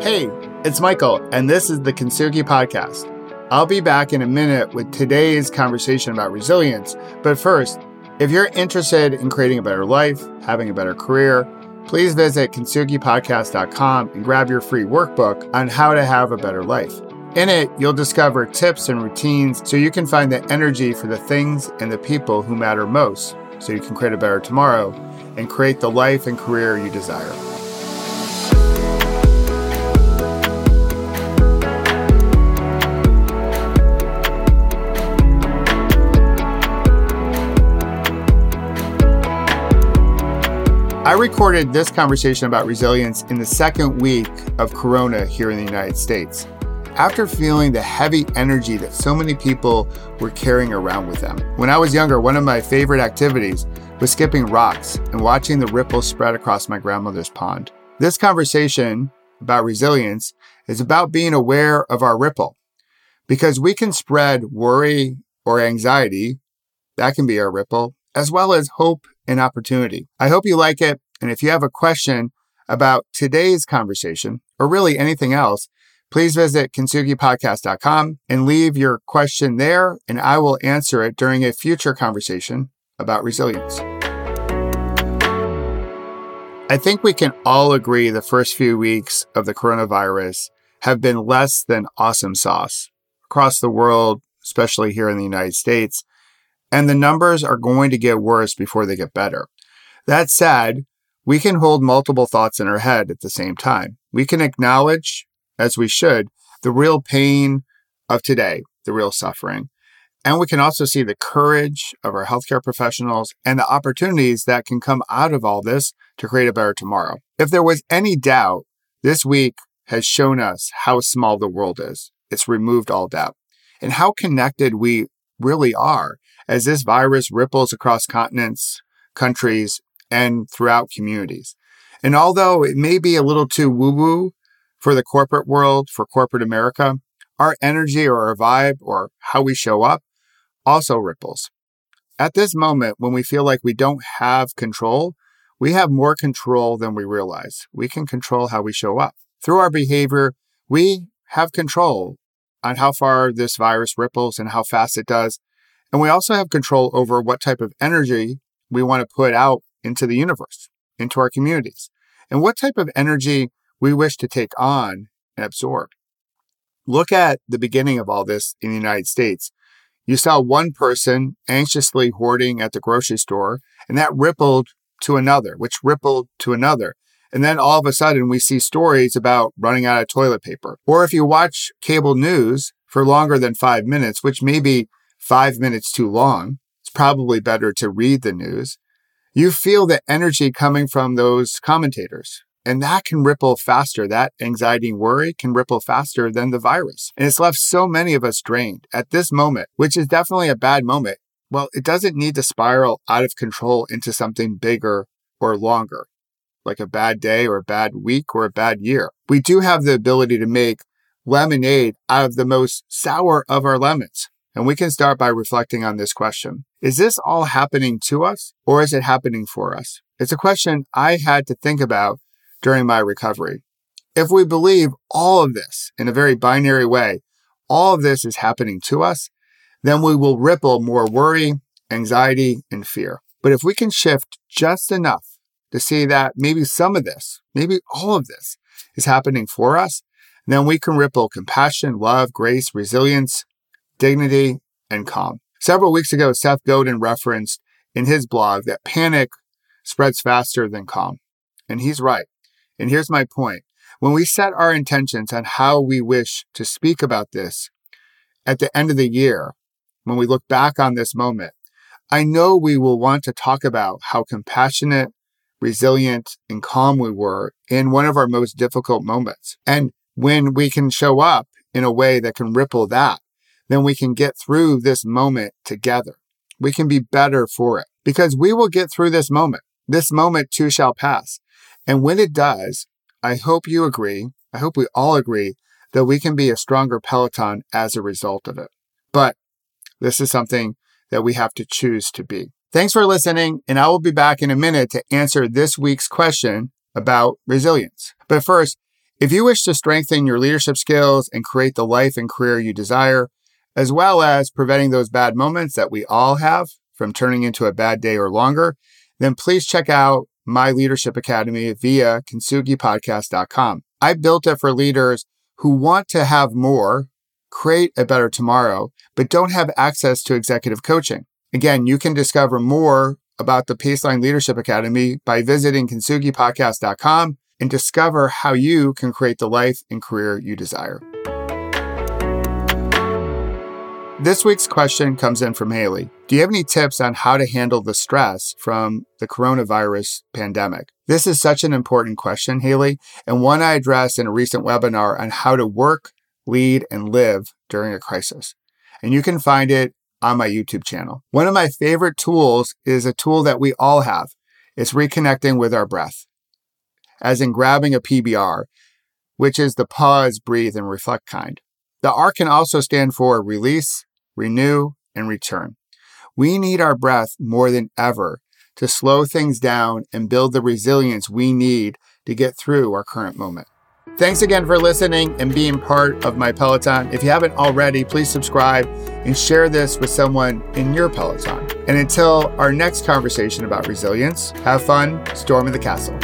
Hey, it's Michael, and this is the Kintsugi Podcast. I'll be back in a minute with today's conversation about resilience. But first, if you're interested in creating a better life, having a better career, please visit kintsugipodcast.com and grab your free workbook on how to have a better life. In it, you'll discover tips and routines so you can find the energy for the things and the people who matter most so you can create a better tomorrow and create the life and career you desire. I recorded this conversation about resilience in the second week of Corona here in the United States. After feeling the heavy energy that so many people were carrying around with them. When I was younger, one of my favorite activities was skipping rocks and watching the ripples spread across my grandmother's pond. This conversation about resilience is about being aware of our ripple because we can spread worry or anxiety, that can be our ripple, as well as hope and opportunity. I hope you like it. And if you have a question about today's conversation or really anything else, please visit kintsugipodcast.com and leave your question there, and I will answer it during a future conversation about resilience. I think we can all agree the first few weeks of the coronavirus have been less than awesome sauce across the world, especially here in the United States. And the numbers are going to get worse before they get better. That said, we can hold multiple thoughts in our head at the same time. We can acknowledge, as we should, the real pain of today, the real suffering. And we can also see the courage of our healthcare professionals and the opportunities that can come out of all this to create a better tomorrow. If there was any doubt, this week has shown us how small the world is. It's removed all doubt and how connected we really are as this virus ripples across continents, countries, and throughout communities. And although it may be a little too woo woo for the corporate world, for corporate America, our energy or our vibe or how we show up also ripples. At this moment, when we feel like we don't have control, we have more control than we realize. We can control how we show up. Through our behavior, we have control on how far this virus ripples and how fast it does. And we also have control over what type of energy we want to put out into the universe, into our communities, and what type of energy we wish to take on and absorb. Look at the beginning of all this in the United States. You saw one person anxiously hoarding at the grocery store, and that rippled to another, which rippled to another. And then all of a sudden, we see stories about running out of toilet paper. Or if you watch cable news for longer than five minutes, which may be five minutes too long, it's probably better to read the news. You feel the energy coming from those commentators. And that can ripple faster. That anxiety and worry can ripple faster than the virus. And it's left so many of us drained at this moment, which is definitely a bad moment. Well, it doesn't need to spiral out of control into something bigger or longer, like a bad day or a bad week or a bad year. We do have the ability to make lemonade out of the most sour of our lemons. And we can start by reflecting on this question. Is this all happening to us or is it happening for us? It's a question I had to think about during my recovery. If we believe all of this in a very binary way, all of this is happening to us, then we will ripple more worry, anxiety, and fear. But if we can shift just enough to see that maybe some of this, maybe all of this is happening for us, then we can ripple compassion, love, grace, resilience, dignity, and calm. Several weeks ago, Seth Godin referenced in his blog that panic spreads faster than calm. And he's right. And here's my point. When we set our intentions on how we wish to speak about this at the end of the year, when we look back on this moment, I know we will want to talk about how compassionate, resilient, and calm we were in one of our most difficult moments. And when we can show up in a way that can ripple that, then we can get through this moment together. We can be better for it because we will get through this moment. This moment too shall pass. And when it does, I hope you agree. I hope we all agree that we can be a stronger Peloton as a result of it. But this is something that we have to choose to be. Thanks for listening. And I will be back in a minute to answer this week's question about resilience. But first, if you wish to strengthen your leadership skills and create the life and career you desire, as well as preventing those bad moments that we all have from turning into a bad day or longer, then please check out my leadership academy via kintsugipodcast.com. I built it for leaders who want to have more, create a better tomorrow, but don't have access to executive coaching. Again, you can discover more about the Paceline Leadership Academy by visiting kintsugipodcast.com and discover how you can create the life and career you desire. This week's question comes in from Haley. Do you have any tips on how to handle the stress from the coronavirus pandemic? This is such an important question, Haley, and one I addressed in a recent webinar on how to work, lead, and live during a crisis. And you can find it on my YouTube channel. One of my favorite tools is a tool that we all have. It's reconnecting with our breath, as in grabbing a PBR, which is the pause, breathe, and reflect kind. The R can also stand for release, renew, and return. We need our breath more than ever to slow things down and build the resilience we need to get through our current moment. Thanks again for listening and being part of my Peloton. If you haven't already, please subscribe and share this with someone in your Peloton. And until our next conversation about resilience, have fun storming the castle.